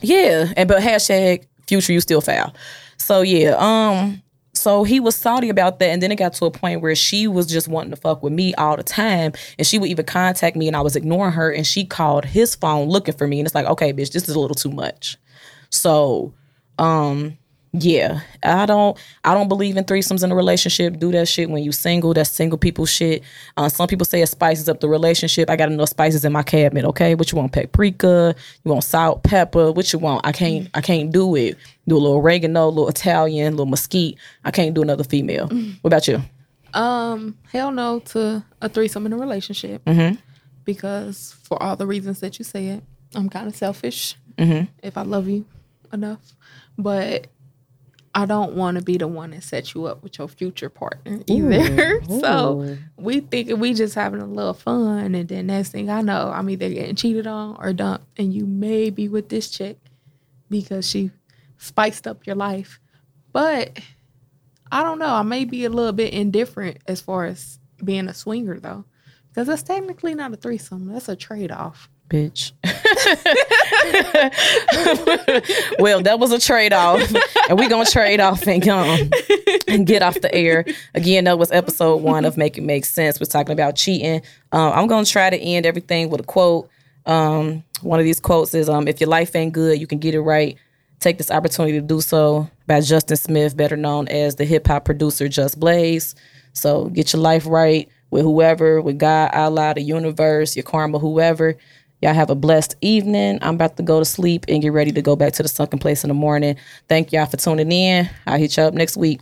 yeah, and but hashtag future, you still foul. So yeah, um, so he was salty about that, and then it got to a point where she was just wanting to fuck with me all the time, and she would even contact me, and I was ignoring her, and she called his phone looking for me, and it's like, okay, bitch, this is a little too much. So, um, yeah, I don't I don't believe in threesomes in a relationship. Do that shit when you single. That's single people shit. Uh, some people say it spices up the relationship. I got enough spices in my cabinet. Okay, what you want? Paprika. You want salt, pepper. What you want? I can't I can't do it. Do a little oregano, a little Italian, a little mesquite. I can't do another female. What about you? Um, hell no to a threesome in a relationship because for all the reasons that you said, I'm kind of selfish if I love you enough, but I don't want to be the one that sets you up with your future partner either. (laughs) so we think we just having a little fun, and then next thing I know, I'm either getting cheated on or dumped, and you may be with this chick because she spiced up your life, but I don't know. I may be a little bit indifferent as far as being a swinger though, because that's technically not a threesome. That's a trade off. Bitch. well, that was a trade off, and we're gonna trade off and um and get off the air again. That was episode one of Make It Make Sense. We're talking about cheating. Um, I'm gonna try to end everything with a quote. Um, one of these quotes is, um, "If your life ain't good, you can get it right. Take this opportunity to do so." By Justin Smith, better known as the hip hop producer Just Blaze. So get your life right with whoever, with God, Allah, the universe, your karma, whoever. Y'all have a blessed evening. I'm about to go to sleep and get ready to go back to the sunken place in the morning. Thank y'all for tuning in. I'll hit you up next week.